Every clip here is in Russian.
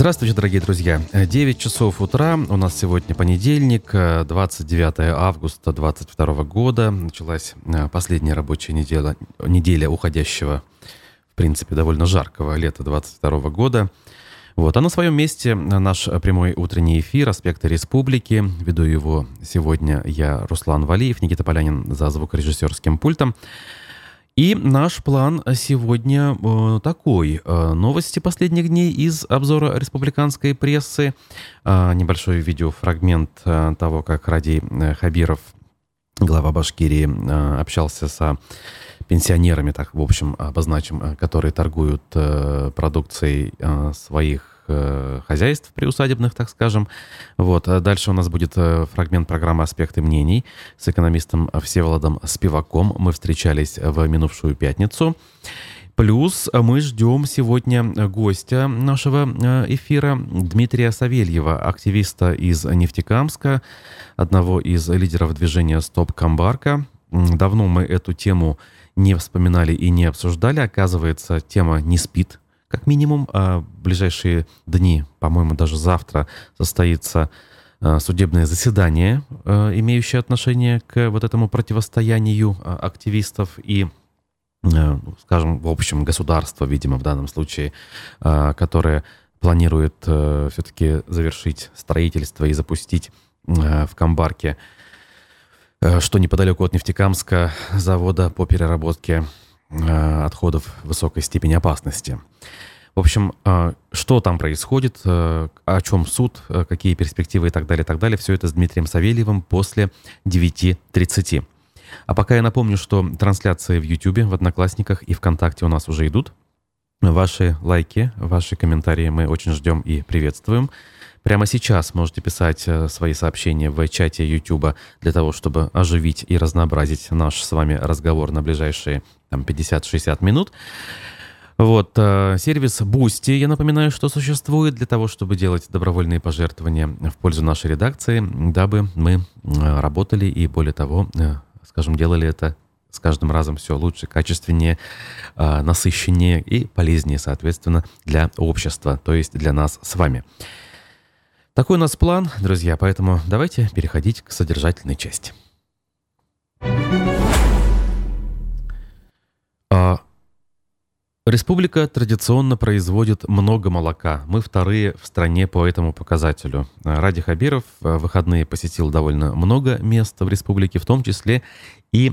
Здравствуйте, дорогие друзья. 9 часов утра. У нас сегодня понедельник, 29 августа 2022 года. Началась э, последняя рабочая неделя, неделя уходящего, в принципе, довольно жаркого лета 2022 года. Вот. А на своем месте наш прямой утренний эфир «Аспекты республики». Веду его сегодня я, Руслан Валиев, Никита Полянин за звукорежиссерским пультом. И наш план сегодня э, такой. Э, новости последних дней из обзора республиканской прессы. Э, небольшой видеофрагмент э, того, как Ради э, Хабиров, глава Башкирии, э, общался со пенсионерами, так в общем обозначим, э, которые торгуют э, продукцией э, своих Э, хозяйств приусадебных, так скажем. Вот. А дальше у нас будет э, фрагмент программы «Аспекты мнений» с экономистом Всеволодом Спиваком. Мы встречались в минувшую пятницу. Плюс мы ждем сегодня гостя нашего э, эфира Дмитрия Савельева, активиста из Нефтекамска, одного из лидеров движения «Стоп Камбарка». Давно мы эту тему не вспоминали и не обсуждали. Оказывается, тема не спит как минимум. А в ближайшие дни, по-моему, даже завтра состоится а, судебное заседание, а, имеющее отношение к вот этому противостоянию активистов и скажем, в общем, государства, видимо, в данном случае, которое планирует все-таки завершить строительство и запустить в Камбарке, что неподалеку от Нефтекамска, завода по переработке отходов высокой степени опасности. В общем, э, что там происходит, э, о чем суд, какие перспективы и так далее, и так далее, все это с Дмитрием Савельевым после 9.30. А пока я напомню, что трансляции в YouTube, в Одноклассниках и ВКонтакте у нас уже идут. Ваши лайки, ваши комментарии мы очень ждем и приветствуем. Прямо сейчас можете писать э, свои сообщения в чате YouTube для того, чтобы оживить и разнообразить наш с вами разговор на ближайшие 50-60 минут. Вот, э, сервис Boosty, я напоминаю, что существует для того, чтобы делать добровольные пожертвования в пользу нашей редакции, дабы мы э, работали и, более того, скажем, делали это с каждым разом все лучше, качественнее, насыщеннее и полезнее, соответственно, для общества, то есть для нас с вами. Такой у нас план, друзья, поэтому давайте переходить к содержательной части. А, республика традиционно производит много молока. Мы вторые в стране по этому показателю. Ради Хабиров в выходные посетил довольно много мест в республике, в том числе и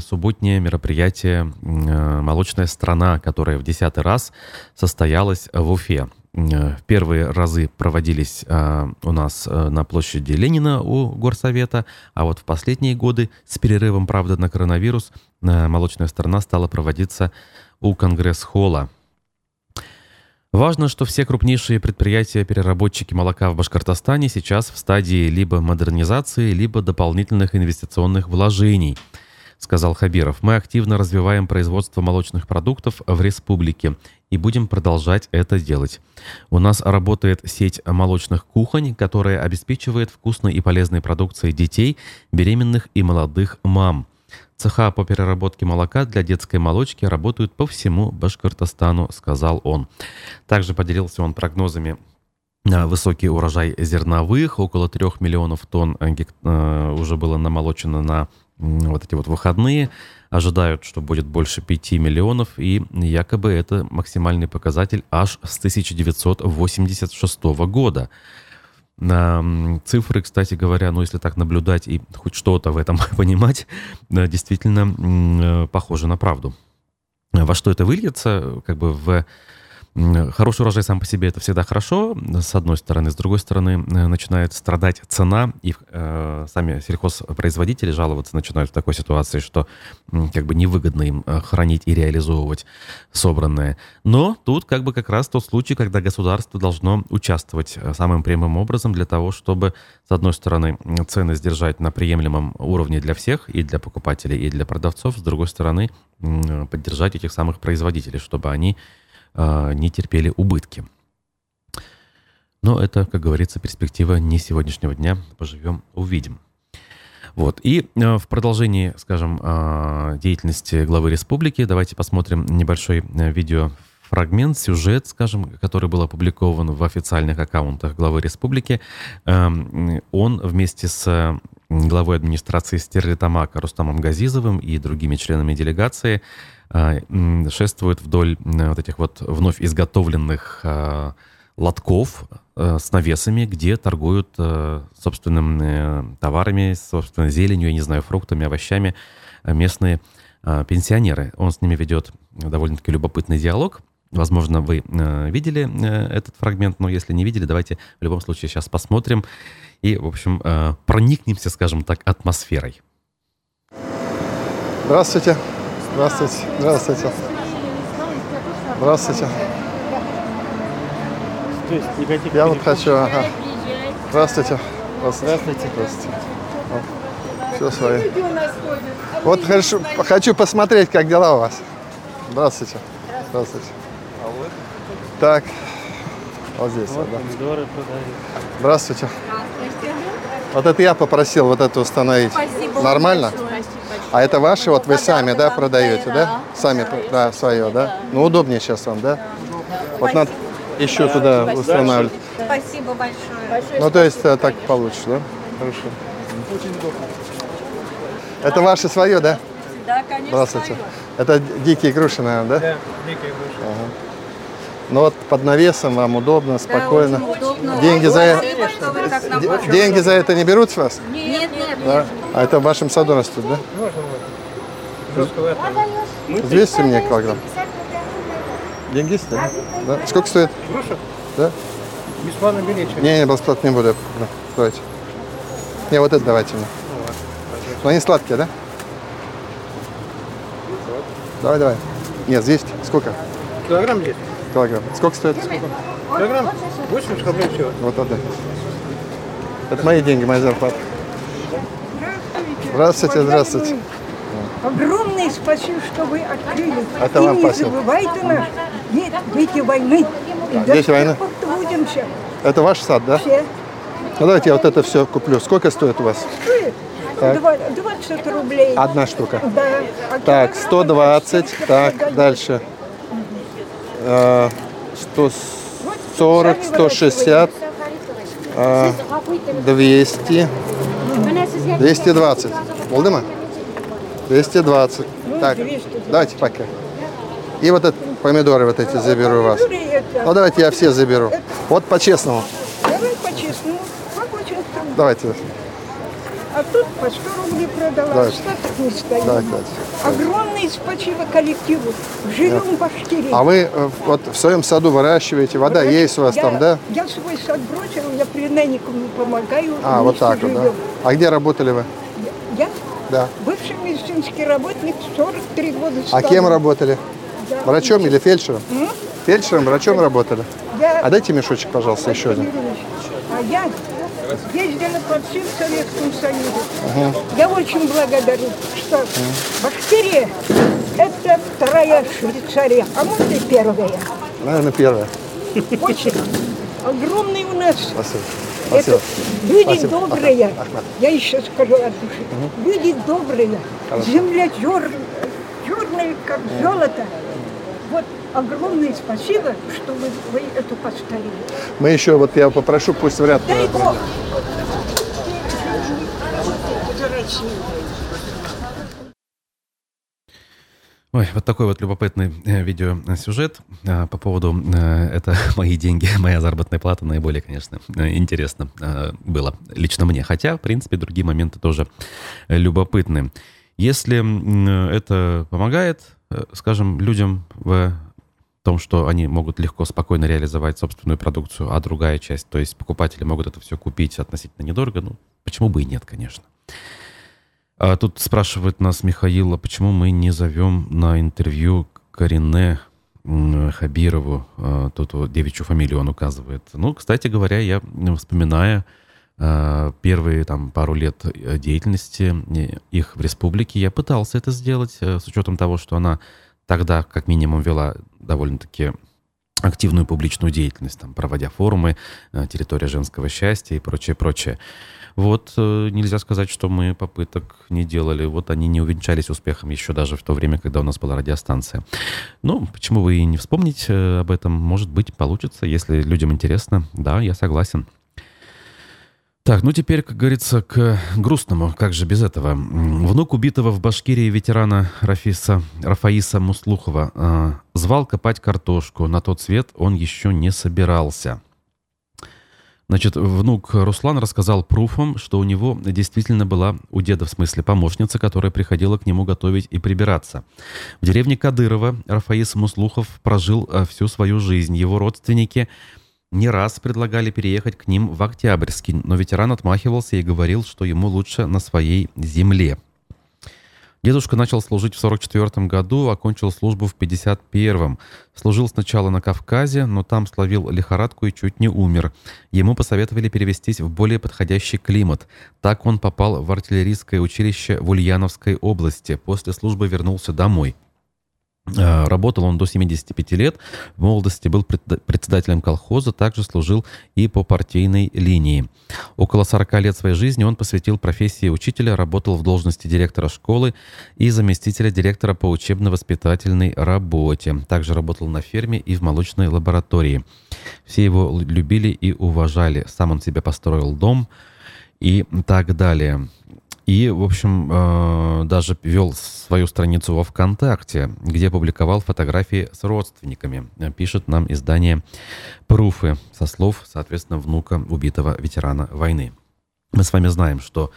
субботнее мероприятие «Молочная страна», которое в десятый раз состоялось в Уфе. Э, первые разы проводились э, у нас э, на площади Ленина у Горсовета, а вот в последние годы, с перерывом, правда, на коронавирус, молочная сторона стала проводиться у Конгресс-холла. Важно, что все крупнейшие предприятия-переработчики молока в Башкортостане сейчас в стадии либо модернизации, либо дополнительных инвестиционных вложений – сказал Хабиров. Мы активно развиваем производство молочных продуктов в республике и будем продолжать это делать. У нас работает сеть молочных кухонь, которая обеспечивает вкусной и полезной продукцией детей, беременных и молодых мам. Цеха по переработке молока для детской молочки работают по всему Башкортостану, сказал он. Также поделился он прогнозами высокий урожай зерновых, около 3 миллионов тонн э, э, уже было намолочено на вот эти вот выходные. Ожидают, что будет больше 5 миллионов, и якобы это максимальный показатель аж с 1986 года. Цифры, кстати говоря, ну если так наблюдать и хоть что-то в этом понимать, действительно похоже на правду. Во что это выльется, как бы в Хороший урожай сам по себе это всегда хорошо, с одной стороны. С другой стороны, э, начинает страдать цена, и э, сами сельхозпроизводители жаловаться начинают в такой ситуации, что как бы невыгодно им э, хранить и реализовывать собранное. Но тут как бы как раз тот случай, когда государство должно участвовать э, самым прямым образом для того, чтобы, с одной стороны, цены сдержать на приемлемом уровне для всех, и для покупателей, и для продавцов, с другой стороны, поддержать этих самых производителей, чтобы они не терпели убытки. Но это, как говорится, перспектива не сегодняшнего дня. Поживем, увидим. Вот. И а, в продолжении, скажем, а, деятельности главы республики давайте посмотрим небольшой видеофрагмент фрагмент, сюжет, скажем, который был опубликован в официальных аккаунтах главы республики. Эм, он вместе с главой администрации Стерлитамака Рустамом Газизовым и другими членами делегации э, шествует вдоль вот этих вот вновь изготовленных лотков с навесами, где торгуют собственными товарами, собственной зеленью, я не знаю, фруктами, овощами местные а, пенсионеры. Он с ними ведет довольно-таки любопытный диалог. Возможно, вы э, видели э, этот фрагмент, но если не видели, давайте в любом случае сейчас посмотрим и, в общем, э, проникнемся, скажем так, атмосферой. Здравствуйте. Здравствуйте. Здравствуйте. Здравствуйте. Я вот хочу... Ага. Здравствуйте. Здравствуйте. Здравствуйте. Все свои. Вот хочу, хочу посмотреть, как дела у вас. Здравствуйте. Здравствуйте. А вот? Так. Вот здесь. Вот, да. помидоры Здравствуйте. Вот это я попросил вот это установить. Спасибо. Нормально? Большое. А это ваши, вот вы сами, да, продаете, да? Сами, да, свое, да? Ну, удобнее сейчас вам, да? Вот надо еще туда устанавливать. Спасибо большое. Ну, то есть э, так получится, да? Хорошо. Очень удобно. Это ваше свое, да? Да, конечно. Здравствуйте. Это дикие груши, наверное, да? Да, дикие груши. Ага. Ну вот под навесом вам удобно, спокойно. Да, удобно. Деньги за это деньги за это не берут с вас? Нет, нет, да? нет. А это в вашем саду растут, да? Можно, можно. 200 мне килограмм. Деньги есть, да? да? Сколько стоит? Груша? Да? Бесплатно берите. Не, не, бесплатно не буду. Давайте. Не, вот это давайте мне. Но они сладкие, да? Давай, давай. Нет, здесь сколько? Килограмм здесь. Килограмм. Сколько стоит? Сколько? Килограмм 80 рублей всего. Вот отдай. Это мои деньги, моя зарплата. Здравствуйте, здравствуйте. Огромное спасибо, что вы открыли. Это И вам не спасибо. забывайте нас. Нет, дети войны. Дети войны? Трудимся. Это ваш сад, да? Все. Ну давайте я вот это все куплю. Сколько стоит у вас? Стоит Так. Два- 20 рублей. Одна штука. Да. А Так, килограмм 120. сколько Так, дальше. Э, 140, 160, э, 200, 220. Oldu mu? 220. Ну, Так, 220. давайте пока. И вот это помидоры вот эти заберу у вас. Ну давайте я все заберу. Вот по-честному. Давай по-честному. Давайте. А тут по 100 рублей продавать. Давайте. Не стоит. Давайте, давайте. Огромное спасибо коллективу. Живем в Башкирии. А вы э, вот в своем саду выращиваете, вода есть у вас я, там, да? Я свой сад бросил, я племянникам помогаю. А, вот так вот, да. А где работали вы? Я Да. бывший медицинский работник, 43 года А стажа. кем работали? Я- Врачом или фельдшером? Фельдшером, врачом работали? Я, А дайте мешочек, пожалуйста, еще один. А я ездила по всем Советскому Союзу. Я очень благодарю, что Башкирия – это вторая Швейцария, а может и первая. Наверное, первое. Очень огромный у нас Спасибо. Это люди Спасибо. добрые, Ахмед. я еще скажу от души, люди добрые, земля зер, черная, как золото. Вот огромное спасибо, что вы, вы это поставили. Мы еще, вот я попрошу, пусть в ряд. Дай Бог. Ой, вот такой вот любопытный э, видеосюжет э, по поводу э, «Это мои деньги, моя заработная плата» наиболее, конечно, э, интересно э, было лично мне. Хотя, в принципе, другие моменты тоже э, любопытны. Если это помогает, э, скажем, людям в том, что они могут легко, спокойно реализовать собственную продукцию, а другая часть, то есть покупатели могут это все купить относительно недорого, ну, почему бы и нет, конечно. А тут спрашивает нас Михаил, а почему мы не зовем на интервью Карине Хабирову? А, Тут вот девичью фамилию он указывает. Ну, кстати говоря, я, вспоминая а, первые там пару лет э, деятельности э, их в республике, я пытался это сделать, э, с учетом того, что она тогда как минимум вела довольно-таки активную публичную деятельность, там, проводя форумы, территория женского счастья и прочее, прочее. Вот э, нельзя сказать, что мы попыток не делали. Вот они не увенчались успехом еще даже в то время, когда у нас была радиостанция. Ну, почему вы и не вспомнить э, об этом? Может быть, получится, если людям интересно. Да, я согласен. Так, ну теперь, как говорится, к грустному. Как же без этого? Внук убитого в Башкирии ветерана Рафиса, Рафаиса Муслухова э, звал копать картошку. На тот свет он еще не собирался. Значит, внук Руслан рассказал пруфом, что у него действительно была, у деда в смысле, помощница, которая приходила к нему готовить и прибираться. В деревне Кадырова Рафаис Муслухов прожил э, всю свою жизнь. Его родственники не раз предлагали переехать к ним в Октябрьский, но ветеран отмахивался и говорил, что ему лучше на своей земле. Дедушка начал служить в 44 году, окончил службу в 51-м. Служил сначала на Кавказе, но там словил лихорадку и чуть не умер. Ему посоветовали перевестись в более подходящий климат. Так он попал в артиллерийское училище в Ульяновской области. После службы вернулся домой. Э, работал он до 75 лет, в молодости был председателем колхоза, также служил и по партийной линии. Около 40 лет своей жизни он посвятил профессии учителя, работал в должности директора школы и заместителя директора по учебно-воспитательной работе. Также работал на ферме и в молочной лаборатории. Все его любили и уважали. Сам он себе построил дом и так далее. И, в общем, э, даже вел свою страницу во ВКонтакте, где публиковал фотографии с родственниками. Пишет нам издание «Пруфы» со слов, соответственно, внука убитого ветерана войны. Мы с вами знаем, что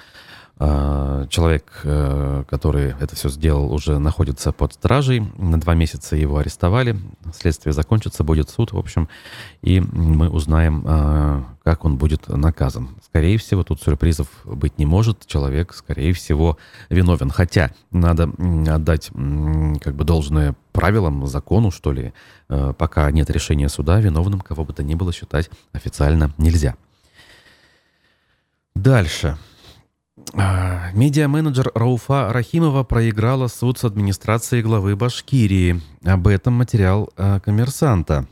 человек, э, который это все сделал, уже находится под стражей. На два месяца его арестовали. Следствие закончится, будет суд, в общем. И мы узнаем, а, как он будет наказан. Скорее всего, тут сюрпризов быть не может. Человек, скорее всего, виновен. Хотя надо отдать как бы должное правилам, закону, что ли. Э, пока нет решения суда, виновным кого бы то ни было считать официально нельзя. Дальше. А, медиа-менеджер Рауфа Рахимова проиграла суд с администрацией главы Башкирии. Об этом материал а, коммерсанта.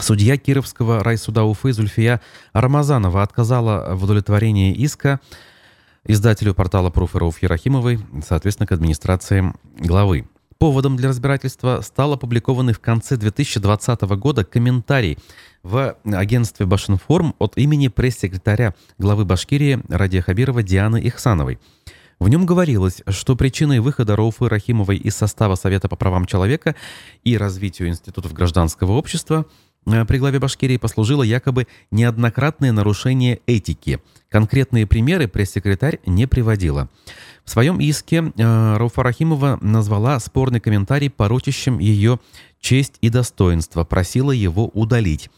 Судья Кировского райсуда Уфы Зульфия Рамазанова отказала в удовлетворении иска издателю портала Пруф Рауфи Рахимовой, соответственно, к администрации главы. Поводом для разбирательства стал опубликованный в конце 2020 года комментарий в агентстве Башинформ от имени пресс-секретаря главы Башкирии Радия Хабирова Дианы Ихсановой. В нем говорилось, что причиной выхода Рауфы Рахимовой из состава Совета по правам человека и развитию институтов гражданского общества при главе Башкирии послужило якобы неоднократное нарушение этики. Конкретные примеры пресс-секретарь не приводила. В своем иске э, Рауфа Рахимова назвала спорный комментарий порочащим ее честь и достоинство, просила его удалить.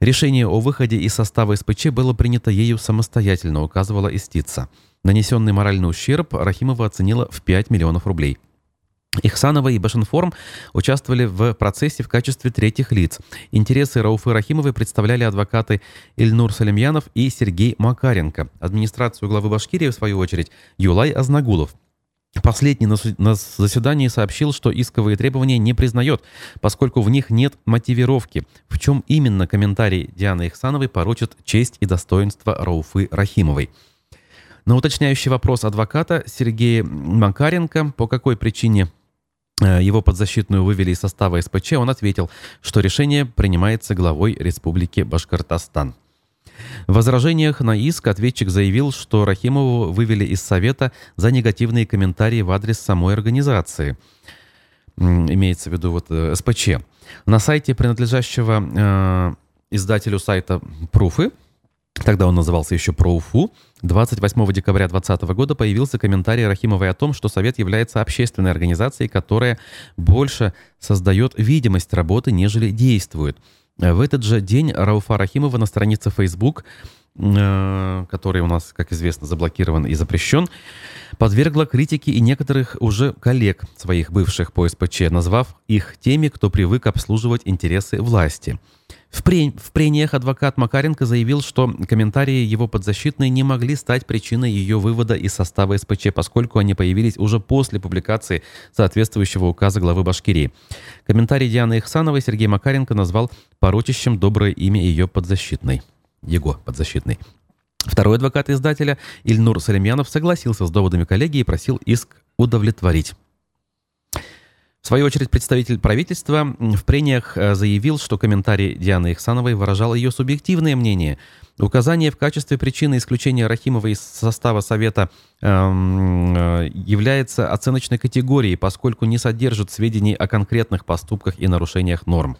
Решение о выходе из состава СПЧ было принято ею самостоятельно, указывала истица. Нанесенный моральный ущерб Рахимова оценила в 5 миллионов рублей. Ихсанова и Башинформ участвовали в процессе в качестве третьих лиц. Интересы Рауфы Рахимовой представляли адвокаты Ильнур Салимьянов и Сергей Макаренко. Администрацию главы Башкирии, в свою очередь, Юлай Азнагулов. Последний на заседании сообщил, что исковые требования не признает, поскольку в них нет мотивировки. В чем именно комментарий Дианы Ихсановой порочит честь и достоинство Рауфы Рахимовой. На уточняющий вопрос адвоката Сергея Макаренко, по какой причине его подзащитную вывели из состава СПЧ, он ответил, что решение принимается главой Республики Башкортостан. В возражениях на иск ответчик заявил, что Рахимову вывели из Совета за негативные комментарии в адрес самой организации. Имеется в виду вот э, СПЧ. На сайте принадлежащего э, издателю сайта Пруфы, тогда он назывался еще Проуфу, 28 декабря 2020 года появился комментарий Рахимовой о том, что Совет является общественной организацией, которая больше создает видимость работы, нежели действует. В этот же день Рауфа Рахимова на странице Facebook, э, который у нас, как известно, заблокирован и запрещен, подвергла критике и некоторых уже коллег своих бывших по СПЧ, назвав их теми, кто привык обслуживать интересы власти – в, пре... в прениях адвокат Макаренко заявил, что комментарии его подзащитной не могли стать причиной ее вывода из состава СПЧ, поскольку они появились уже после публикации соответствующего указа главы Башкирии. Комментарий Дианы Ихсановой Сергей Макаренко назвал порочащим доброе имя ее подзащитной. Его подзащитной. Второй адвокат издателя Ильнур Салимьянов согласился с доводами коллеги и просил иск удовлетворить. В свою очередь, представитель правительства в прениях э, заявил, что комментарий Дианы Ихсановой выражал ее субъективное мнение. Указание в качестве причины исключения Рахимова из состава Совета эм, э, является оценочной категорией, поскольку не содержит сведений о конкретных поступках и нарушениях норм.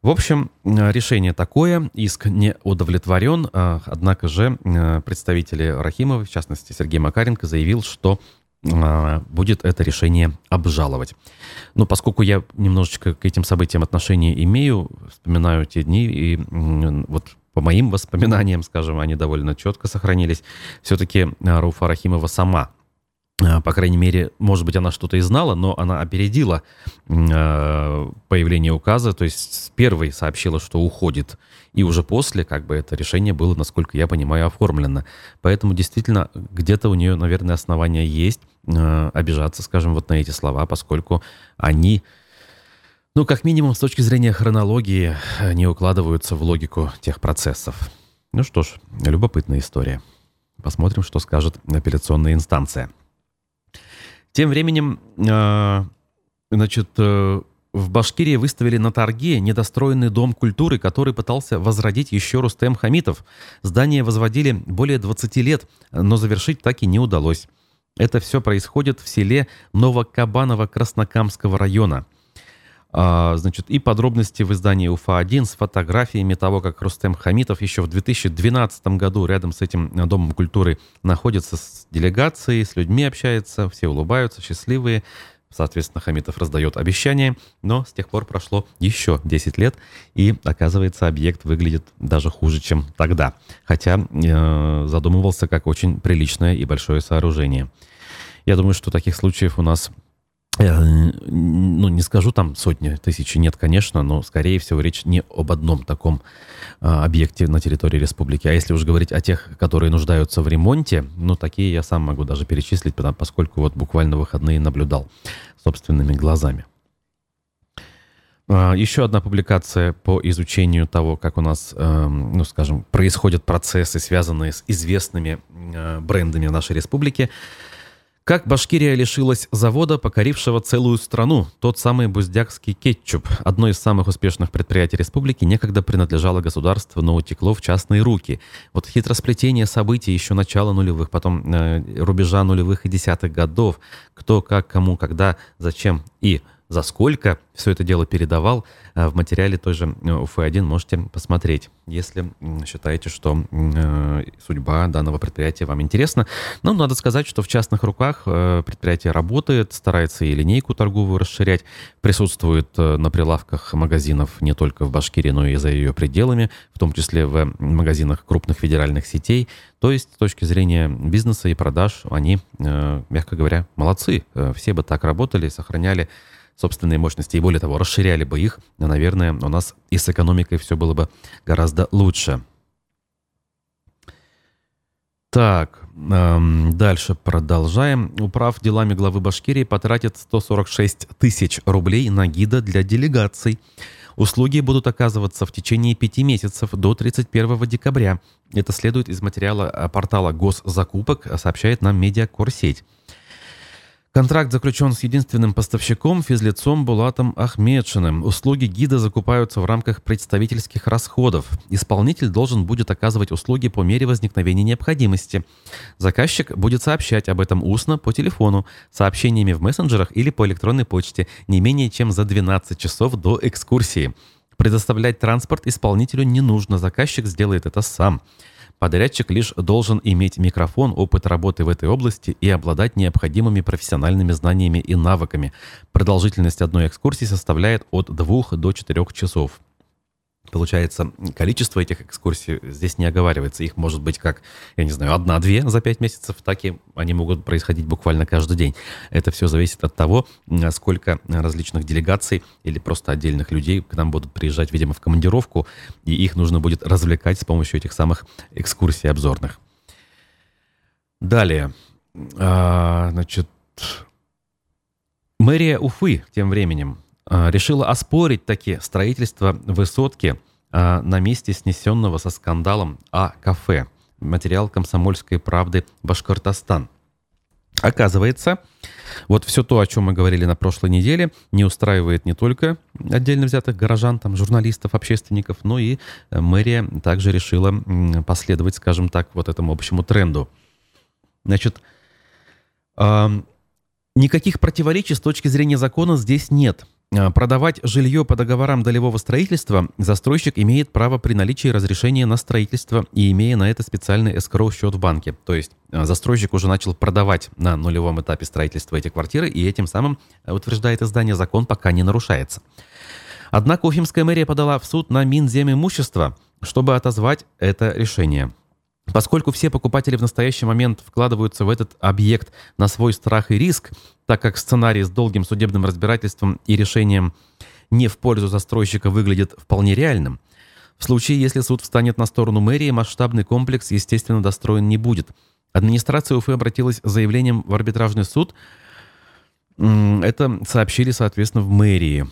В общем, э, решение такое, иск не удовлетворен, однако же представители Рахимова, в частности Сергей Макаренко, заявил, что будет это решение обжаловать. Но поскольку я немножечко к этим событиям отношения имею, вспоминаю те дни, и вот по моим воспоминаниям, скажем, они довольно четко сохранились, все-таки а, Руфа Рахимова сама а, по крайней мере, может быть, она что-то и знала, но она опередила появление указа, то есть первой сообщила, что уходит и уже после, как бы, это решение было, насколько я понимаю, оформлено. Поэтому действительно где-то у нее, наверное, основания есть э, обижаться, скажем, вот на эти слова, поскольку они, ну, как минимум, с точки зрения хронологии, э, не укладываются в логику тех процессов. Ну что ж, любопытная история. Посмотрим, что скажет апелляционная инстанция. Тем временем, э, значит, э, в Башкирии выставили на торге недостроенный дом культуры, который пытался возродить еще Рустем Хамитов. Здание возводили более 20 лет, но завершить так и не удалось. Это все происходит в селе Новокабаново Краснокамского района. А, значит, и подробности в издании УФА-1 с фотографиями того, как Рустем Хамитов еще в 2012 году рядом с этим Домом культуры находится с делегацией, с людьми общается, все улыбаются, счастливые. Соответственно, Хамитов раздает обещания, но с тех пор прошло еще 10 лет, и, оказывается, объект выглядит даже хуже, чем тогда. Хотя э, задумывался как очень приличное и большое сооружение. Я думаю, что таких случаев у нас ну, не скажу там сотни, тысячи, нет, конечно, но, скорее всего, речь не об одном таком а, объекте на территории республики. А если уж говорить о тех, которые нуждаются в ремонте, ну, такие я сам могу даже перечислить, поскольку вот буквально выходные наблюдал собственными глазами. А, еще одна публикация по изучению того, как у нас, эм, ну, скажем, происходят процессы, связанные с известными э, брендами нашей республики. Как Башкирия лишилась завода, покорившего целую страну, тот самый буздякский кетчуп, одно из самых успешных предприятий республики, некогда принадлежало государству, но утекло в частные руки. Вот хитросплетение событий еще начала нулевых, потом э, рубежа нулевых и десятых годов, кто, как, кому, когда, зачем и за сколько все это дело передавал, э, в материале той же э, УФ-1 можете посмотреть, если считаете, что э, судьба данного предприятия вам интересна. Но надо сказать, что в частных руках предприятие работает, старается и линейку торговую расширять, присутствует на прилавках магазинов не только в Башкирии, но и за ее пределами, в том числе в магазинах крупных федеральных сетей. То есть с точки зрения бизнеса и продаж они, мягко говоря, молодцы. Все бы так работали, сохраняли собственные мощности и более того, расширяли бы их, наверное, у нас и с экономикой все было бы гораздо лучше. Так, эм, дальше продолжаем. Управ делами главы Башкирии потратит 146 тысяч рублей на гида для делегаций. Услуги будут оказываться в течение пяти месяцев до 31 декабря. Это следует из материала портала госзакупок, сообщает нам медиакорсеть. Контракт заключен с единственным поставщиком, физлицом Булатом Ахмедшиным. Услуги гида закупаются в рамках представительских расходов. Исполнитель должен будет оказывать услуги по мере возникновения необходимости. Заказчик будет сообщать об этом устно по телефону, сообщениями в мессенджерах или по электронной почте не менее чем за 12 часов до экскурсии. Предоставлять транспорт исполнителю не нужно, заказчик сделает это сам. Подрядчик лишь должен иметь микрофон, опыт работы в этой области и обладать необходимыми профессиональными знаниями и навыками. Продолжительность одной экскурсии составляет от 2 до 4 часов. Получается, количество этих экскурсий здесь не оговаривается. Их может быть как, я не знаю, одна-две за пять месяцев, так и они могут происходить буквально каждый день. Это все зависит от того, сколько различных делегаций или просто отдельных людей к нам будут приезжать, видимо, в командировку, и их нужно будет развлекать с помощью этих самых экскурсий обзорных. Далее. А, значит, мэрия Уфы тем временем решила оспорить таки строительство высотки а, на месте снесенного со скандалом А-кафе. материал «Комсомольской правды Башкортостан». Оказывается, вот все то, о чем мы говорили на прошлой неделе, не устраивает не только отдельно взятых горожан, там, журналистов, общественников, но и э, мэрия также решила последовать, скажем так, вот этому общему тренду. Значит, никаких противоречий с точки зрения закона здесь нет. А, продавать жилье по договорам долевого строительства застройщик имеет право при наличии разрешения на строительство и имея на это специальный эскроу-счет в банке. То есть а, застройщик уже начал продавать на нулевом этапе строительства эти квартиры, и этим самым, а, утверждает издание, закон пока не нарушается. Однако Уфимская мэрия подала в суд на Минземимущество, чтобы отозвать это решение. Поскольку все покупатели в настоящий момент вкладываются в этот объект на свой страх и риск, так как сценарий с долгим судебным разбирательством и решением не в пользу застройщика выглядит вполне реальным, в случае, если суд встанет на сторону мэрии, масштабный комплекс, естественно, достроен не будет. Администрация Уфы обратилась с заявлением в арбитражный суд. Это сообщили, соответственно, в мэрии.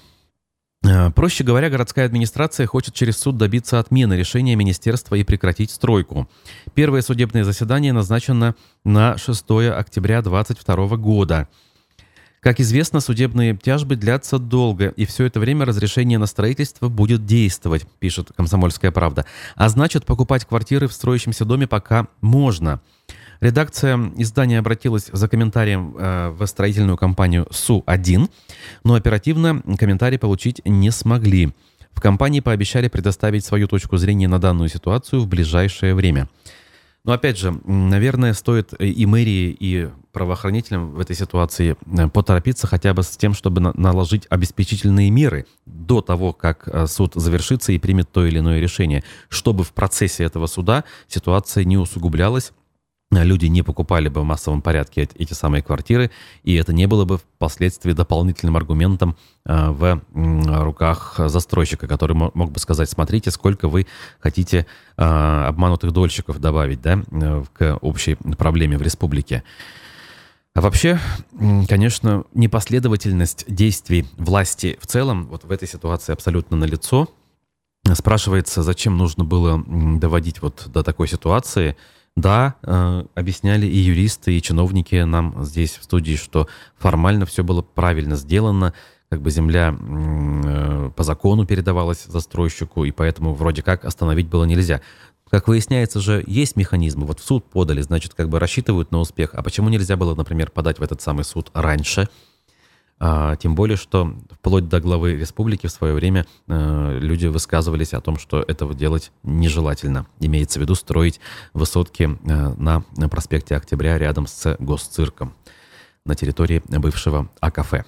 Э, проще говоря, городская администрация хочет через суд добиться отмены решения министерства и прекратить стройку. Первое судебное заседание назначено на 6 октября 2022 года. Как известно, судебные тяжбы длятся долго, и все это время разрешение на строительство будет действовать, пишет «Комсомольская правда». А значит, покупать квартиры в строящемся доме пока можно – Редакция издания обратилась за комментарием э, в строительную компанию СУ-1, но оперативно комментарий получить не смогли. В компании пообещали предоставить свою точку зрения на данную ситуацию в ближайшее время. Но опять же, наверное, стоит и мэрии, и правоохранителям в этой ситуации э, поторопиться хотя бы с тем, чтобы наложить обеспечительные меры до того, как э, суд завершится и примет то или иное решение, чтобы в процессе этого суда ситуация не усугублялась, люди не покупали бы в массовом порядке эти самые квартиры, и это не было бы впоследствии дополнительным аргументом а, в руках застройщика, который мог бы сказать, смотрите, сколько вы хотите а, обманутых дольщиков добавить да, э, к общей проблеме в республике. А вообще, конечно, непоследовательность действий власти в целом вот в этой ситуации абсолютно налицо. Спрашивается, зачем нужно было доводить вот до такой ситуации – да, э, объясняли и юристы, и чиновники нам здесь в студии, что формально все было правильно сделано, как бы земля э, по закону передавалась застройщику, и поэтому вроде как остановить было нельзя. Как выясняется же, есть механизмы. Вот в суд подали, значит, как бы рассчитывают на успех. А почему нельзя было, например, подать в этот самый суд раньше? А, тем более, что вплоть до главы республики в свое время э, люди высказывались о том, что этого делать нежелательно. Имеется в виду строить высотки э, на проспекте Октября рядом с госцирком на территории бывшего АКФ.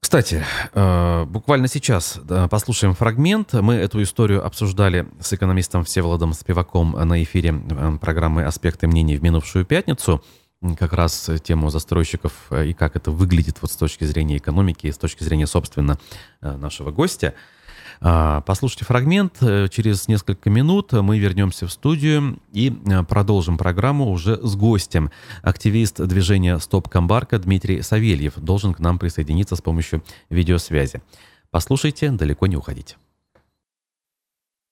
Кстати, э, буквально сейчас послушаем фрагмент. Мы эту историю обсуждали с экономистом Всеволодом Спиваком на эфире программы «Аспекты мнений» в минувшую пятницу – как раз тему застройщиков э, и как это выглядит вот с точки зрения экономики и с точки зрения, собственно, э, нашего гостя. А, послушайте фрагмент. Э, через несколько минут мы вернемся в студию и продолжим программу уже с гостем. Активист движения «Стоп Камбарка» Дмитрий Савельев должен к нам присоединиться с помощью видеосвязи. Послушайте, далеко не уходите.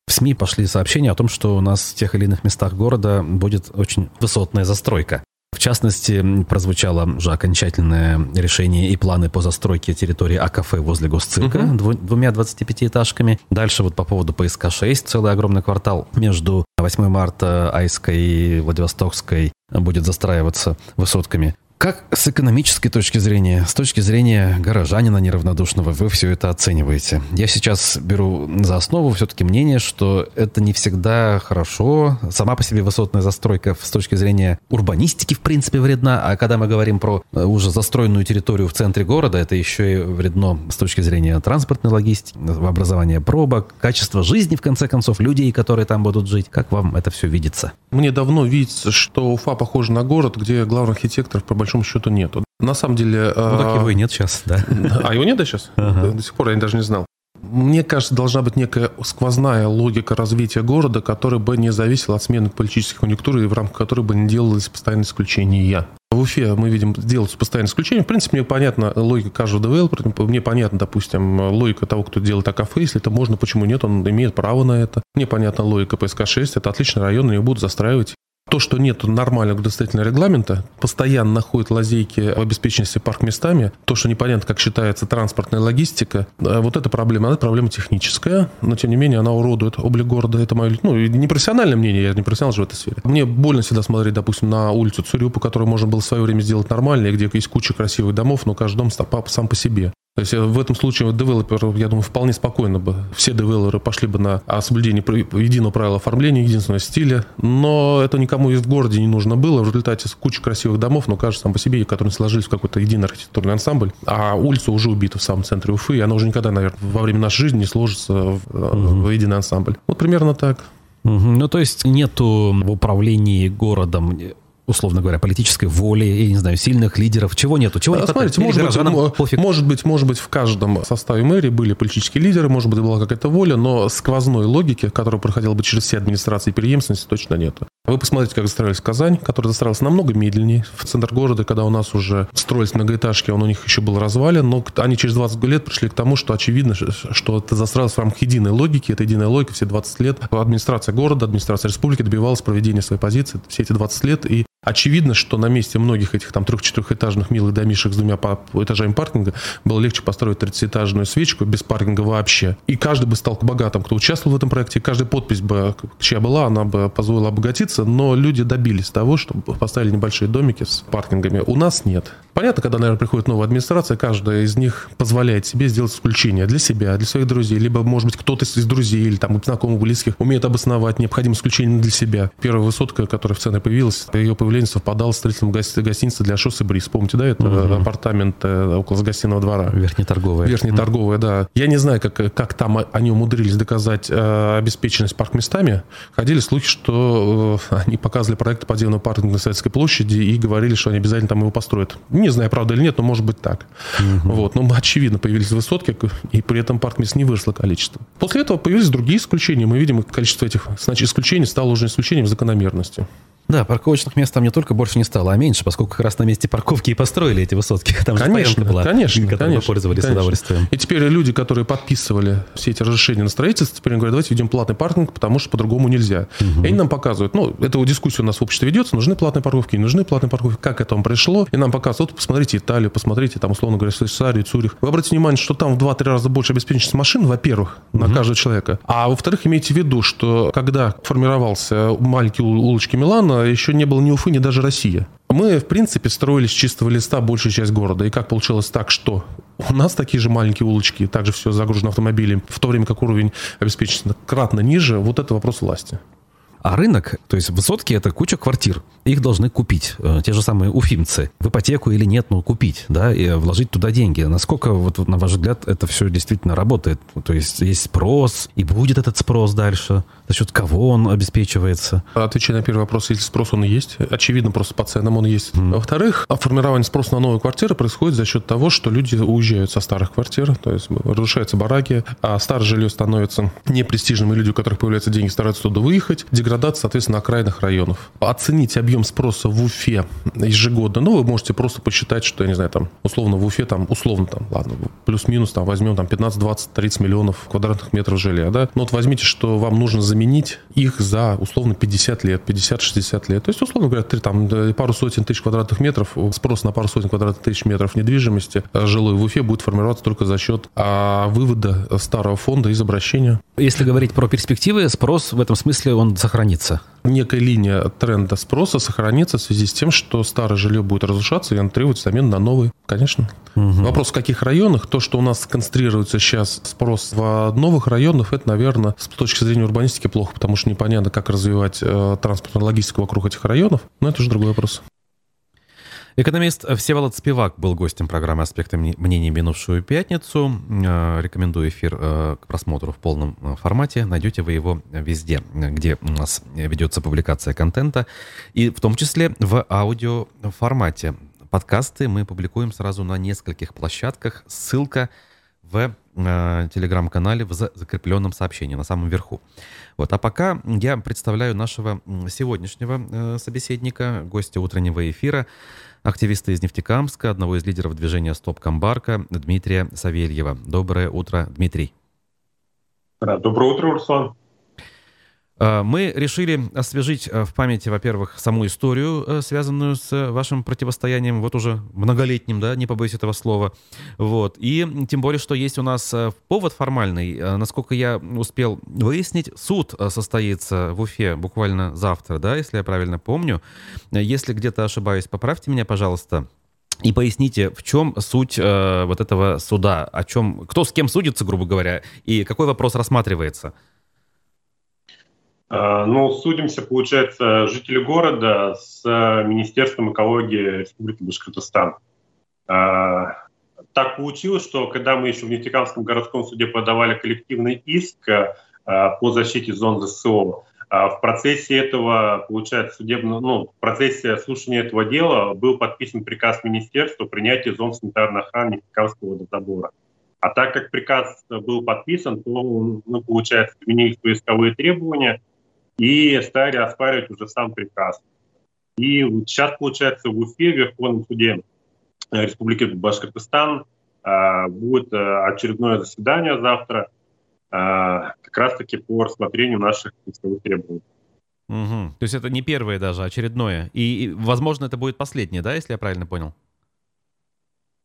В СМИ пошли сообщения о том, что у нас в тех или иных местах города будет очень высотная застройка. В частности, прозвучало уже окончательное решение и планы по застройке территории АКФ возле госцирка угу. двумя 25-этажками. Дальше вот по поводу ПСК-6, целый огромный квартал между 8 марта Айской и Владивостокской будет застраиваться высотками. Как с экономической точки зрения, с точки зрения горожанина неравнодушного, вы все это оцениваете? Я сейчас беру за основу все-таки мнение, что это не всегда хорошо. Сама по себе высотная застройка с точки зрения урбанистики, в принципе, вредна. А когда мы говорим про э, уже застроенную территорию в центре города, это еще и вредно с точки зрения транспортной логистики, образования пробок, качества жизни, в конце концов, людей, которые там будут жить. Как вам это все видится? Мне давно видится, что Уфа похожа на город, где главных архитекторов, по большому счету, нету. На самом деле... Ну, так его и нет сейчас, да. А его нет да, сейчас? Ага. До сих пор я даже не знал. Мне кажется, должна быть некая сквозная логика развития города, которая бы не зависела от смены политических конъюнктур и в рамках которой бы не делалось постоянное исключение. В в Уфе мы видим, делаются постоянные исключения. В принципе, мне понятна логика каждого девелопера, мне понятна, допустим, логика того, кто делает АКФ, если это можно, почему нет, он имеет право на это. Мне понятна логика ПСК-6, это отличный район, него будут застраивать то, что нет нормального градостроительного регламента, постоянно находят лазейки в обеспеченности парк местами, то, что непонятно, как считается транспортная логистика, вот эта проблема, она проблема техническая, но тем не менее она уродует облик города. Это мое, ну, не профессиональное мнение, я не профессионал же в этой сфере. Мне больно всегда смотреть, допустим, на улицу Цюрупа, которую можно было в свое время сделать нормально, где есть куча красивых домов, но каждый дом сам по себе. То есть э, в этом случае девелопер, я думаю, вполне спокойно бы, все девелоперы пошли бы на соблюдение единого правила оформления, единственного стиля, но это никому и в городе не нужно было. В результате куча красивых домов, но кажется сам по себе, которые сложились в какой-то единый архитектурный ансамбль, а улица уже убита в самом центре Уфы, и она уже никогда, наверное, во время нашей жизни не сложится в, угу. в единый ансамбль. Вот примерно так. Угу. Ну, то есть нету в управлении городом условно говоря, политической воли, я не знаю, сильных лидеров, чего нету, чего а, не Смотрите, может быть, пофиг. может быть, может быть, в каждом составе мэрии были политические лидеры, может быть, была какая-то воля, но сквозной логики, которая проходила бы через все администрации преемственности, точно нет. Вы посмотрите, как застроилась Казань, которая застраивалась намного медленнее. В центр города, когда у нас уже строились многоэтажки, он у них еще был развален, но они через 20 лет пришли к тому, что очевидно, что это застраивалось в рамках единой логики. Это единая логика все 20 лет. Администрация города, администрация республики добивалась проведения своей позиции все эти 20 лет. И Очевидно, что на месте многих этих там трех-четырехэтажных милых домишек с двумя этажами паркинга было легче построить 30-этажную свечку без паркинга вообще. И каждый бы стал богатым, кто участвовал в этом проекте, каждая подпись бы, чья была, она бы позволила обогатиться, но люди добились того, чтобы поставили небольшие домики с паркингами. У нас нет. Понятно, когда, наверное, приходит новая администрация, каждая из них позволяет себе сделать исключение для себя, для своих друзей, либо, может быть, кто-то из друзей или там знакомых, близких умеет обосновать необходимое исключение для себя. Первая высотка, которая в центре появилась, ее появление совпадало с строительством гостиницы для шоссы Бриз. Помните, да, это угу. апартамент э, около гостиного двора. Верхнеторговая. Верхнеторговая, угу. да. Я не знаю, как, как там они умудрились доказать э, обеспеченность парк-местами. Ходили слухи, что э, они показывали проект подземного паркинга на Советской площади и говорили, что они обязательно там его построят. Не знаю, правда или нет, но может быть так. Угу. Вот. Но очевидно, появились высотки, и при этом парк-мест не выросло количество. После этого появились другие исключения. Мы видим, количество этих значит, исключений стало уже исключением закономерности. Да, парковочных мест там не только больше не стало, а меньше, поскольку как раз на месте парковки и построили эти высотки. Там конечно, же была, конечно, конечно, пользовались конечно. удовольствием. И теперь люди, которые подписывали все эти разрешения на строительство, теперь говорят, давайте введем платный паркинг, потому что по-другому нельзя. Угу. И они нам показывают, ну, эта дискуссия у нас в обществе ведется, нужны платные парковки, не нужны платные парковки, как к этому пришло. И нам показывают, вот посмотрите Италию, посмотрите, там, условно говоря, Швейцарию, Цюрих. Вы обратите внимание, что там в 2-3 раза больше обеспеченности машин, во-первых, угу. на каждого человека. А во-вторых, имейте в виду, что когда формировался маленькие улочки Милана, еще не было ни Уфы, ни даже Россия. Мы, в принципе, строили с чистого листа большую часть города. И как получилось так, что у нас такие же маленькие улочки, также все загружено автомобилями, в то время как уровень обеспечения кратно ниже, вот это вопрос власти. А рынок, то есть высотки, это куча квартир. Их должны купить. Э, те же самые уфимцы. В ипотеку или нет, но купить, да, и вложить туда деньги. Насколько, вот, на ваш взгляд, это все действительно работает? То есть есть спрос, и будет этот спрос дальше? За счет кого он обеспечивается? Отвечая на первый вопрос, если спрос он есть, очевидно, просто по ценам он есть. Mm. Во-вторых, формирование спроса на новые квартиры происходит за счет того, что люди уезжают со старых квартир, то есть разрушаются бараки, а старое жилье становится непрестижным, и люди, у которых появляются деньги, стараются туда выехать деградация, соответственно, окраинных районов. Оценить объем спроса в Уфе ежегодно, ну, вы можете просто посчитать, что, я не знаю, там, условно, в Уфе, там, условно, там, ладно, плюс-минус, там, возьмем, там, 15, 20, 30 миллионов квадратных метров жилья, да, но вот возьмите, что вам нужно заменить их за, условно, 50 лет, 50-60 лет, то есть, условно говоря, там, пару сотен тысяч квадратных метров, спрос на пару сотен квадратных тысяч метров недвижимости э, жилой в Уфе будет формироваться только за счет а, вывода старого фонда из обращения. Если говорить про перспективы, спрос в этом смысле, он сохраняется сохранится? Некая линия тренда спроса сохранится в связи с тем, что старое жилье будет разрушаться, и оно требует замены на новый, конечно. Угу. Вопрос, в каких районах. То, что у нас концентрируется сейчас спрос в новых районах, это, наверное, с точки зрения урбанистики плохо, потому что непонятно, как развивать э, транспортную логистику вокруг этих районов. Но это уже другой вопрос. Экономист Всеволод Спивак был гостем программы «Аспекты мнений» минувшую пятницу. Э, рекомендую эфир э, к просмотру в полном э, формате. Найдете вы его везде, где у нас ведется публикация контента, и в том числе в аудиоформате. Подкасты мы публикуем сразу на нескольких площадках. Ссылка в э, телеграм-канале в закрепленном сообщении на самом верху. Вот. А пока я представляю нашего сегодняшнего э, собеседника, гостя утреннего эфира, активиста из Нефтекамска, одного из лидеров движения «Стоп Камбарка» Дмитрия Савельева. Доброе утро, Дмитрий. Доброе утро, Руслан. Э, мы решили освежить э, в памяти, во-первых, саму историю, э, связанную с вашим противостоянием, вот уже многолетним, да, не побоюсь этого слова. Вот. И тем более, что есть у нас повод формальный. Насколько я успел выяснить, суд состоится в Уфе буквально завтра, да, если я правильно помню. Если где-то ошибаюсь, поправьте меня, пожалуйста. И поясните, в чем суть э, вот этого суда, о чем, кто с кем судится, грубо говоря, и какой вопрос рассматривается? Ну, судимся, получается, жители города с Министерством экологии Республики Башкортостан. А, так получилось, что когда мы еще в Нефтекамском городском суде подавали коллективный иск а, по защите зон ЗСО, в процессе этого, получается, судебно, ну, в процессе слушания этого дела был подписан приказ министерства о принятии зон санитарной охраны Нефтекамского водозабора. А так как приказ был подписан, то ну, получается, изменили свои исковые требования – и стали оспаривать уже сам приказ. И сейчас, получается, в Уфе, в Верховном суде э, Республики Башкортостан, э, будет э, очередное заседание завтра, как раз-таки по рассмотрению наших исковых требований. Угу. То есть это не первое даже, а очередное. И, и, возможно, это будет последнее, да, если я правильно понял?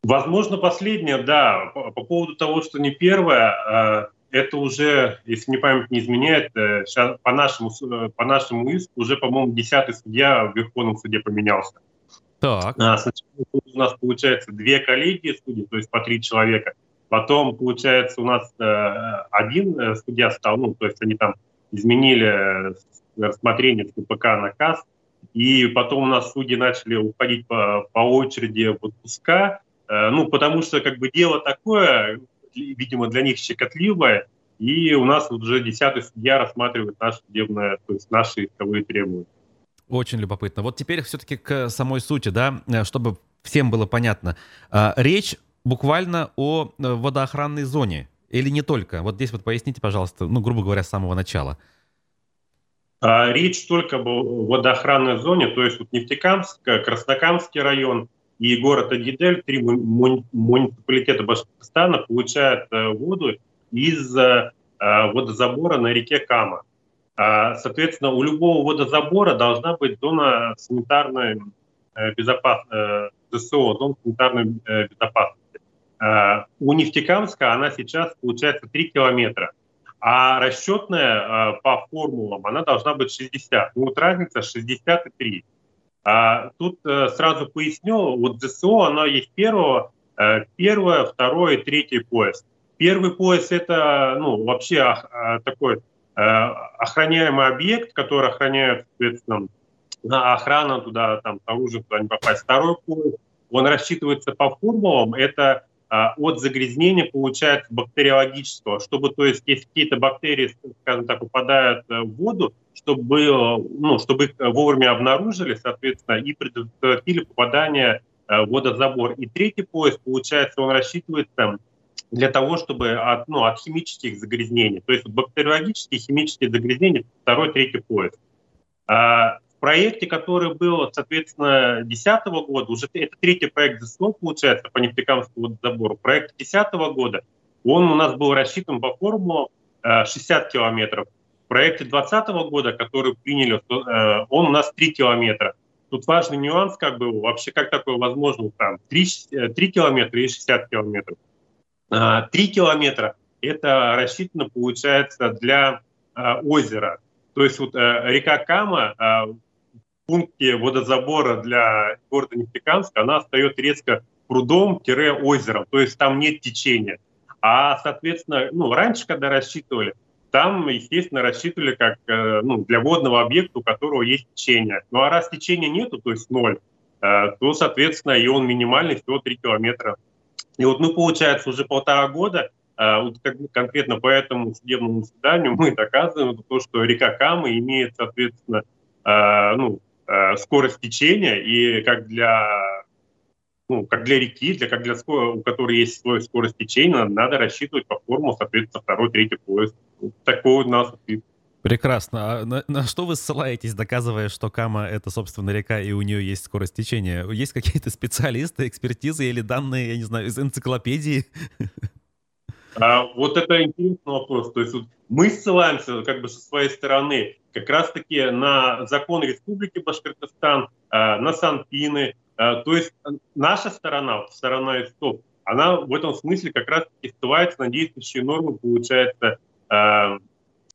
Возможно, последнее, да. По, по поводу того, что не первое, это уже, если мне память не изменяет, сейчас по нашему, по нашему иску уже, по-моему, десятый судья в Верховном суде поменялся. Так. А, сначала у нас получается две коллегии судей, то есть по три человека. Потом, получается, у нас э, один э, судья стал, ну, то есть они там изменили рассмотрение с КПК на КАС, и потом у нас судьи начали уходить по, по очереди в отпуска, э, ну, потому что как бы дело такое, видимо, для них щекотливое, и у нас уже десятый судья рассматривает наше судебное, то есть наши исковые требования. Очень любопытно. Вот теперь все-таки к самой сути, да, э, чтобы всем было понятно. А, речь буквально о э, водоохранной зоне или не только? Вот здесь вот поясните, пожалуйста, ну, грубо говоря, с самого начала. А, речь только об водоохранной зоне, то есть вот Нефтекамск, Краснокамский район, и город Агидель, три муниципалитета Башкортостана, получают э, воду из э, водозабора на реке Кама. А, соответственно, у любого водозабора должна быть зона санитарной э, безопасности, ЗСО, зона санитарной безопасности. У Нефтекамска она сейчас получается 3 километра, а расчетная по формулам она должна быть 60. Ну вот разница 63. А, тут а, сразу поясню, вот ЗСО, оно есть первого, а, первое, второе, третий пояс. Первый пояс это ну, вообще а, такой охраняемый объект, который охраняет, соответственно, охрана туда, там, оружие туда не попасть. Второй пояс, он рассчитывается по формулам, это от загрязнения получается бактериологического, чтобы, то есть, если какие-то бактерии, скажем так, попадают э, в воду, чтобы, ну, чтобы их вовремя обнаружили, соответственно, и предотвратили попадание э, в водозабор. И третий пояс, получается, он рассчитывается для того, чтобы от, ну, от химических загрязнений. То есть бактериологические, химические загрязнения, второй, третий пояс. Проекте, который был, соответственно, 2010 года, уже это третий проект ЗСО, получается, по нефтекамскому водозабору. Проект 2010 года, он у нас был рассчитан по формулу 60 километров в проекте 2020 года, который приняли, э, он у нас 3 километра. Тут важный нюанс, как бы, вообще, как такое возможно, там, 3, 3 э, километра и 60 километров. 3 а, километра – это рассчитано, получается, для озера. То есть вот э, река Кама пункте водозабора для города Нефтекамска, она остается резко прудом-озером, то есть там нет течения. А, соответственно, ну, раньше, когда рассчитывали, там, естественно, рассчитывали как э, ну, для водного объекта, у которого есть течение. Ну а раз течения нету, то есть ноль, э, то, соответственно, и он минимальный, всего 3 километра. И вот мы, получается, уже полтора года э, конкретно по этому судебному заседанию мы доказываем то, что река Кама имеет, соответственно, ну, скорость течения, и как для ну, как для реки, для, как для у которой есть свой скорость течения, надо, надо рассчитывать по формулу, соответственно, второй, третий поезд. Такой у нас Прекрасно. А на, на что вы ссылаетесь, доказывая, что Кама — это, собственно, река, и у нее есть скорость течения? Есть какие-то специалисты, экспертизы или данные, я не знаю, из энциклопедии? А, вот это интересный вопрос. То есть вот мы ссылаемся как бы со своей стороны как раз-таки на закон Республики Башкортостан, а, на Санпины. А, то есть наша сторона, сторона ИСТОП, она в этом смысле как раз-таки ссылается на действующие нормы, получается, а,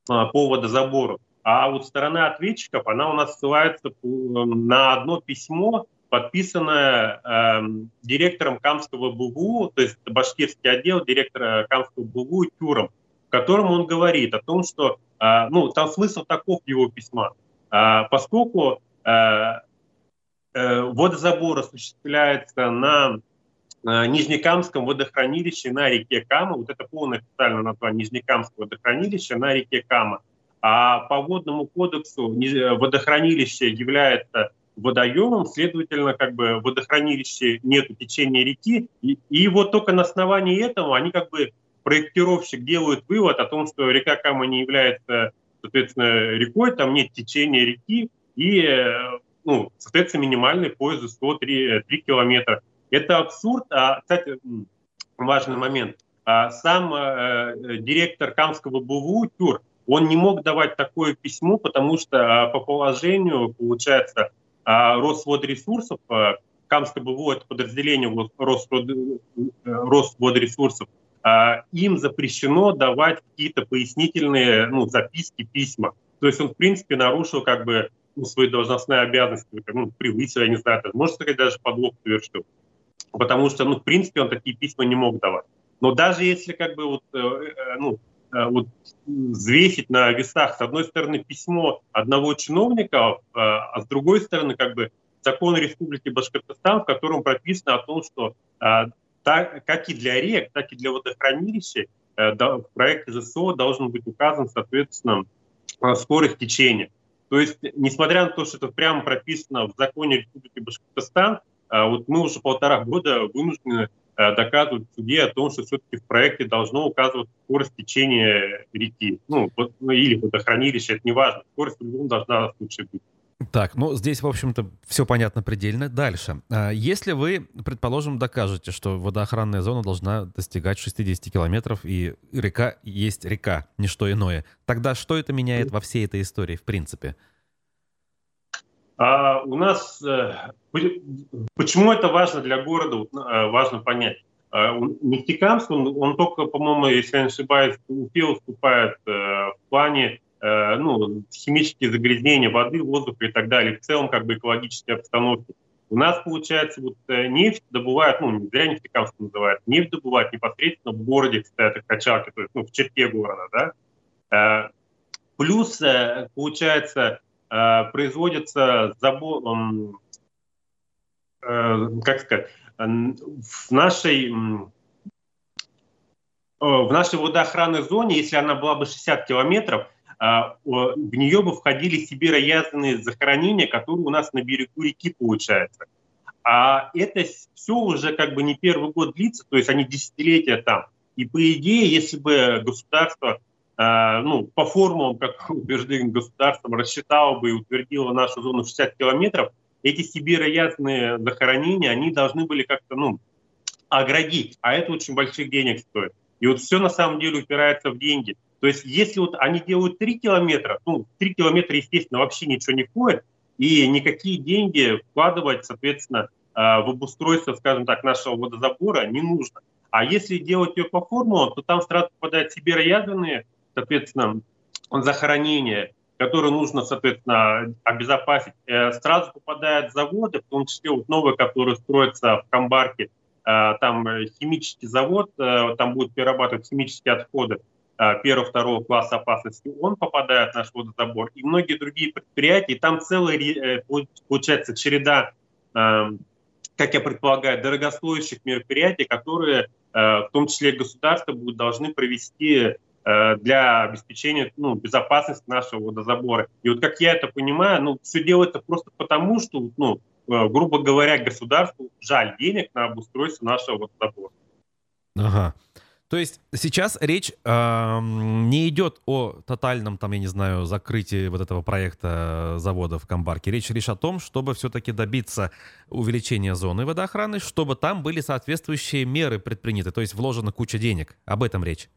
по водозабору. А вот сторона ответчиков, она у нас ссылается на одно письмо, подписанное э, директором Камского БУ, то есть башкирский отдел директора Камского БУ Тюром, в котором он говорит о том, что, э, ну, там смысл таков его письма, э, поскольку э, э, водозабор осуществляется на э, Нижнекамском водохранилище на реке Кама, вот это полное официальное название Нижнекамского водохранилища на реке Кама, а по водному кодексу водохранилище является водоемом, следовательно, как бы водохранилище нет течения реки, и, и вот только на основании этого они как бы проектировщик делают вывод о том, что река Кама не является, соответственно, рекой, там нет течения реки, и, э, ну, соответственно, минимальный поезд 103 3 километра. Это абсурд. А, кстати, важный момент. А, сам э, директор Камского БУ Тюр, он не мог давать такое письмо, потому что а, по положению, получается, Росводресурсов, э, Камское БВО – это подразделение Росводресурсов, а, им запрещено давать какие-то пояснительные ну, записки, письма. То есть он, в принципе, нарушил как бы ну, свои должностные обязанности, ну, превысил, я не знаю, можно сказать, даже подлог совершил. Потому что, ну, в принципе, он такие письма не мог давать. Но даже если как бы вот, э, э, ну, Э, вот, взвесить на весах, с одной стороны, письмо одного чиновника, э, а с другой стороны, как бы закон Республики Башкортостан, в котором прописано о том, что э, так, как и для рек, так и для водохранилища в проекте ЖСО должен быть указан, соответственно, скорость течения. То есть, несмотря на то, что это прямо прописано в законе Республики Башкортостан, вот мы уже полтора года вынуждены Э, доказывают в суде о том, что все-таки в проекте должно указывать скорость течения реки. Ну, вот, ну или водохранилище, это не важно. Скорость по-любому должна в случае быть. Так, ну здесь, в общем-то, все понятно предельно. Дальше. А, если вы, предположим, докажете, что водоохранная зона должна достигать 60 километров, и река есть река, не что иное, тогда что это меняет во всей этой истории, в принципе? А у нас, э, почему это важно для города, э, важно понять. А, Нефтекамск, он, он только, по-моему, если я не ошибаюсь, УФИ вступает э, в плане ну, химические загрязнения воды, воздуха и так далее, в целом как бы экологические обстановки. У нас, получается, вот нефть добывают, ну, не зря нефтекамск называют, нефть добывают непосредственно в городе, кстати, в Качалке, то есть ну, в черте города, да. Плюс, получается, производится забор, э, как сказать, в нашей в нашей водоохранной зоне, если она была бы 60 километров, э, в нее бы входили сибироядные захоронения, которые у нас на берегу реки получается. А это все уже как бы не первый год длится, то есть они десятилетия там. И по идее, если бы государство Э, ну, по формулам, как убежден государством, рассчитало бы и утвердило нашу зону 60 километров, эти сибироядные захоронения, они должны были как-то, ну, оградить, а это очень больших денег стоит. И вот все на самом деле упирается в деньги. То есть если вот они делают 3 километра, ну, 3 километра, естественно, вообще ничего не входит, и никакие деньги вкладывать, соответственно, э, в обустройство, скажем так, нашего водозабора не нужно. А если делать ее по формулам, то там сразу попадают сибироядные соответственно, захоронение, которое нужно, соответственно, обезопасить, э, сразу попадают заводы, в том числе вот новые, которые строятся в Камбарке, э, там химический завод, э, там будут перерабатывать химические отходы первого-второго класса опасности, он попадает в наш водозабор, и многие другие предприятия, и там целая, получается, череда, как я предполагаю, дорогостоящих мероприятий, которые, в том числе государство, будут должны провести Э, для обеспечения ну, безопасности нашего водозабора. И вот как я это понимаю, ну, все делается просто потому, что ну, грубо говоря, государству жаль денег на обустройство нашего водозабора. Ага. То есть сейчас речь э, не идет о тотальном, там, я не знаю, закрытии вот этого проекта завода в Камбарке. Речь лишь о том, чтобы все-таки добиться увеличения зоны водоохраны, чтобы там были соответствующие меры предприняты, то есть вложена куча денег. Об этом речь.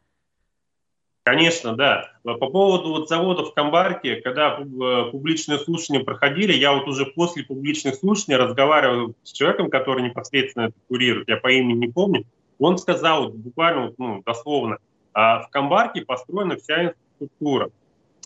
Конечно, да. По поводу вот завода в Камбарке, когда э, публичные слушания проходили, я вот уже после публичных слушаний разговаривал с человеком, который непосредственно это курирует, я по имени не помню, он сказал буквально, ну, дословно, «А в Камбарке построена вся инфраструктура.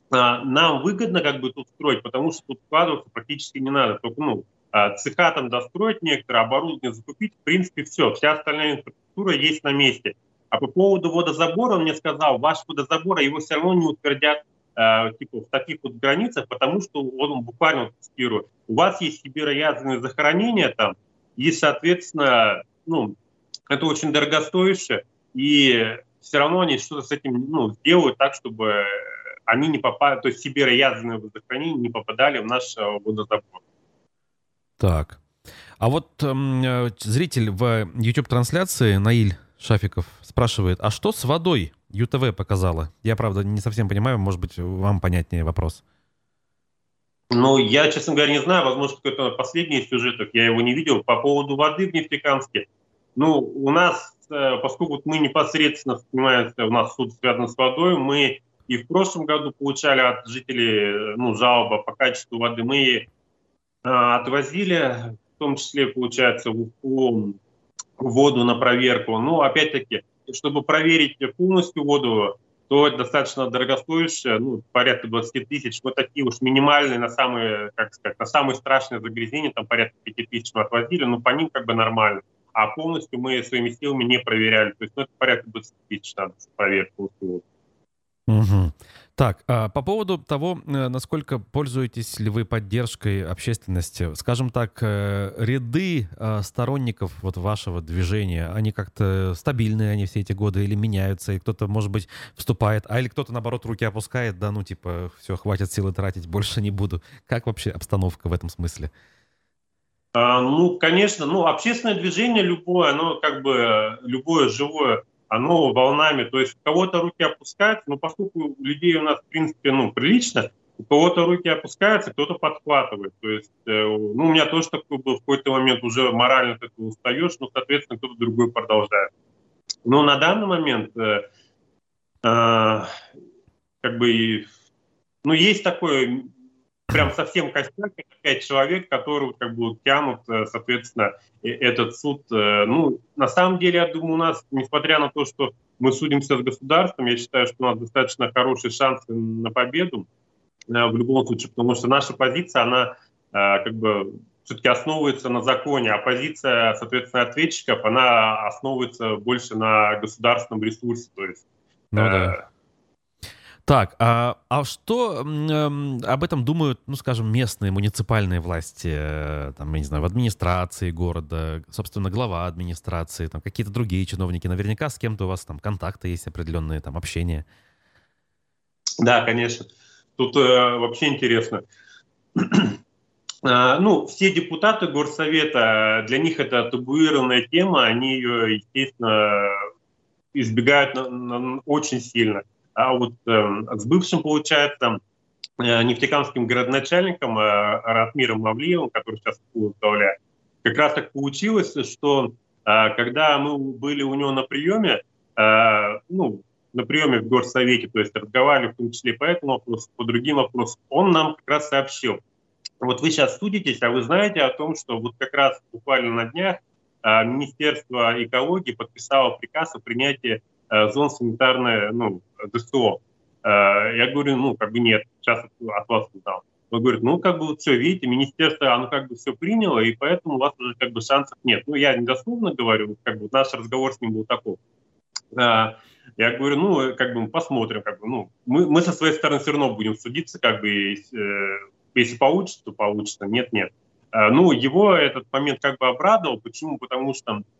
А, нам выгодно как бы тут строить, потому что тут вкладываться практически не надо. Только, ну, а, цеха там достроить некоторые, оборудование закупить, в принципе, все. Вся остальная инфраструктура есть на месте. А по поводу водозабора он мне сказал, ваш водозабор, его все равно не утвердят э, типа в таких вот границах, потому что он буквально цитирую, у вас есть сибироядные захоронения там, и, соответственно, ну, это очень дорогостоящее, и все равно они что-то с этим ну, сделают так, чтобы они не попали, то есть сибироядные водохранения не попадали в наш э, водозабор. Так. А вот эм, э, зритель в YouTube-трансляции, Наиль Шафиков, спрашивает, а что с водой ЮТВ показала? Я, правда, не совсем понимаю, может быть, вам понятнее вопрос. Ну, я, честно говоря, не знаю, возможно, какой-то последний сюжет, я его не видел. По поводу воды в Нефтекамске, ну, у нас, э, поскольку мы непосредственно занимаемся, у нас суд связан с водой, мы и в прошлом году получали от жителей ну, жалобы по качеству воды. Мы э, отвозили, в том числе, получается, в Уфу воду на проверку. Но, опять-таки, чтобы проверить полностью воду, то это достаточно дорогостоящее, ну, порядка 20 тысяч. Вот такие уж минимальные на самые, как сказать, на самые страшные загрязнения, там порядка 5 тысяч мы отвозили, но по ним как бы нормально а полностью мы своими силами не проверяли. То есть ну, это порядка 20 тысяч надо полностью. Угу. Так, а по поводу того, э, насколько пользуетесь ли вы поддержкой общественности, скажем так, э, ряды э, сторонников вот вашего движения, они как-то стабильные, они все эти годы или меняются, и кто-то, может быть, вступает, а или кто-то, наоборот, руки опускает, да, ну, типа, все, хватит силы тратить, больше не буду. Как вообще обстановка в этом смысле? А, ну, конечно, ну, общественное движение любое, оно как бы, любое живое, оно волнами, то есть у кого-то руки опускаются, но поскольку людей у нас, в принципе, ну, прилично, у кого-то руки опускаются, кто-то подхватывает. То есть, э, ну, у меня тоже такой был в какой-то момент, уже морально ты устаешь, но, соответственно, кто-то другой продолжает. Но на данный момент, э, э, как бы, ну, есть такое прям совсем костяк, это пять человек, которые как бы тянут, э, соответственно, этот суд. Э, ну, на самом деле, я думаю, у нас, несмотря на то, что мы судимся с государством, я считаю, что у нас достаточно хорошие шансы на победу э, в любом случае, потому что наша позиция, она как бы все-таки основывается на законе, а позиция, соответственно, ответчиков, она основывается больше на государственном ресурсе. То есть, ну, да. Так, а, а что э, об этом думают, ну, скажем, местные муниципальные власти, э, там, я не знаю, в администрации города, собственно, глава администрации, там, какие-то другие чиновники? Наверняка с кем-то у вас там контакты есть определенные, там, общение. Да, конечно. Тут э, вообще интересно. А, ну, все депутаты горсовета, для них это табуированная тема, они ее, естественно, избегают очень сильно. А вот э, с бывшим, получается, э, нефтекамским городначальником э, Ратмиром Мавлиевым, который сейчас возглавляет, как раз так получилось, что э, когда мы были у него на приеме, э, ну, на приеме в горсовете, то есть разговаривали в том числе по этому вопросу, по другим вопросам, он нам как раз сообщил, вот вы сейчас судитесь, а вы знаете о том, что вот как раз буквально на днях э, Министерство экологии подписало приказ о принятии зон санитарное, ну, ДСО. Э, я говорю, ну, как бы нет, сейчас от вас узнал. Он говорит, ну, как бы вот все, видите, министерство, оно как бы все приняло, и поэтому у вас уже как бы шансов нет. Ну, я недословно говорю, как бы наш разговор с ним был такой. Э, я говорю, ну, как бы мы посмотрим, как бы, ну, мы, мы со своей стороны все равно будем судиться, как бы, если, если получится, то получится, нет, нет. Ну, его этот момент как бы обрадовал. Почему? Потому что Э,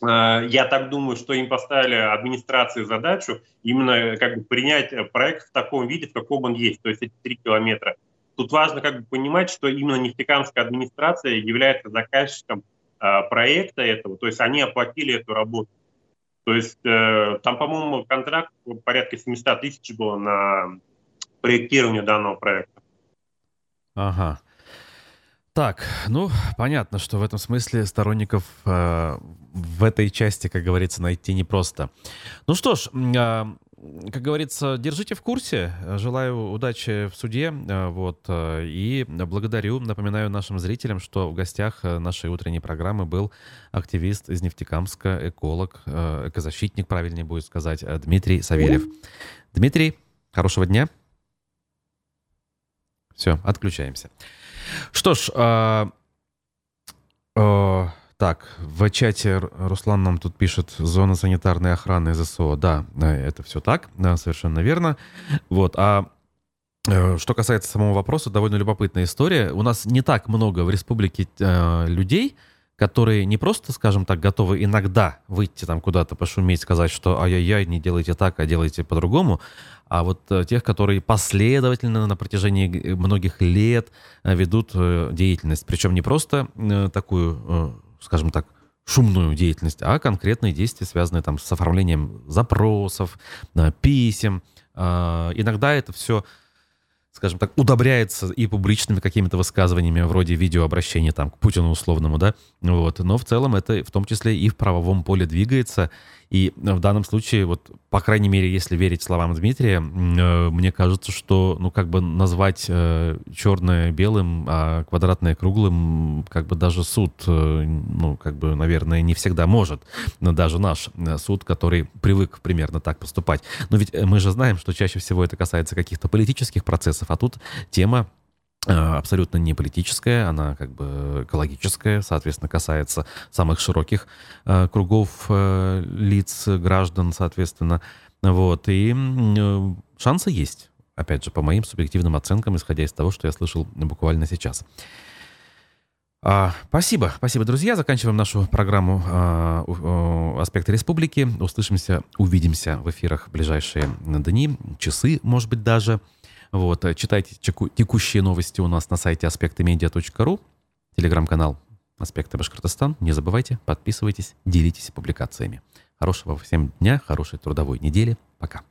я так думаю, что им поставили администрации задачу именно как бы принять проект в таком виде, в каком он есть, то есть эти три километра. тут важно как бы понимать, что именно нефтекамская администрация является заказчиком э, проекта этого, то есть они оплатили эту работу. То есть э, там, по-моему, контракт порядка 700 тысяч было на проектирование данного проекта. Ага. Так, ну, понятно, что в этом смысле сторонников э, в этой части, как говорится, найти непросто. Ну что ж, э, как говорится, держите в курсе. Желаю удачи в суде. Э, вот, э, и благодарю, напоминаю нашим зрителям, что в гостях э, нашей утренней программы был активист из Нефтекамска, эколог, экозащитник, правильнее будет сказать, Дмитрий Савельев. Дмитрий, хорошего дня. Все, отключаемся. Что ж, а, а, так, в чате Руслан нам тут пишет зона санитарной охраны ЗСО. Да, это все так, да, совершенно верно. Вот, а э, что касается самого вопроса, довольно любопытная история. У нас не так много в республике э, людей, которые не просто, скажем так, готовы иногда выйти там куда-то пошуметь, сказать, что ай-яй-яй, не делайте так, а делайте по-другому, а вот э, тех, которые последовательно на протяжении многих лет э, ведут э, деятельность, причем не просто такую, скажем так, шумную деятельность, а конкретные действия, связанные там с оформлением запросов, писем. Иногда это все скажем так, удобряется и публичными какими-то высказываниями вроде видеообращения там к Путину условному, да, вот, но в целом это в том числе и в правовом поле двигается, и в данном случае, вот, по крайней мере, если верить словам Дмитрия, э, мне кажется, что, ну, как бы назвать э, черное белым, а квадратное круглым, как бы даже суд, э, ну, как бы, наверное, не всегда может. Но даже наш суд, который привык примерно так поступать. Но ведь мы же знаем, что чаще всего это касается каких-то политических процессов, а тут тема Э, абсолютно не политическая, она как бы экологическая, соответственно, касается самых широких э, кругов э, лиц, граждан, соответственно. Вот, и э, шансы есть, опять же, по моим субъективным оценкам, исходя из того, что я слышал буквально сейчас. А, спасибо, спасибо, друзья. Заканчиваем нашу программу а, «Аспекты республики». Услышимся, увидимся в эфирах в ближайшие дни, часы, может быть, даже. Вот, э, читайте текущие новости у нас на сайте аспектымедиа.ру, телеграм-канал «Аспекты Башкортостан». Не забывайте, подписывайтесь, делитесь публикациями. Хорошего всем дня, хорошей трудовой недели. Пока.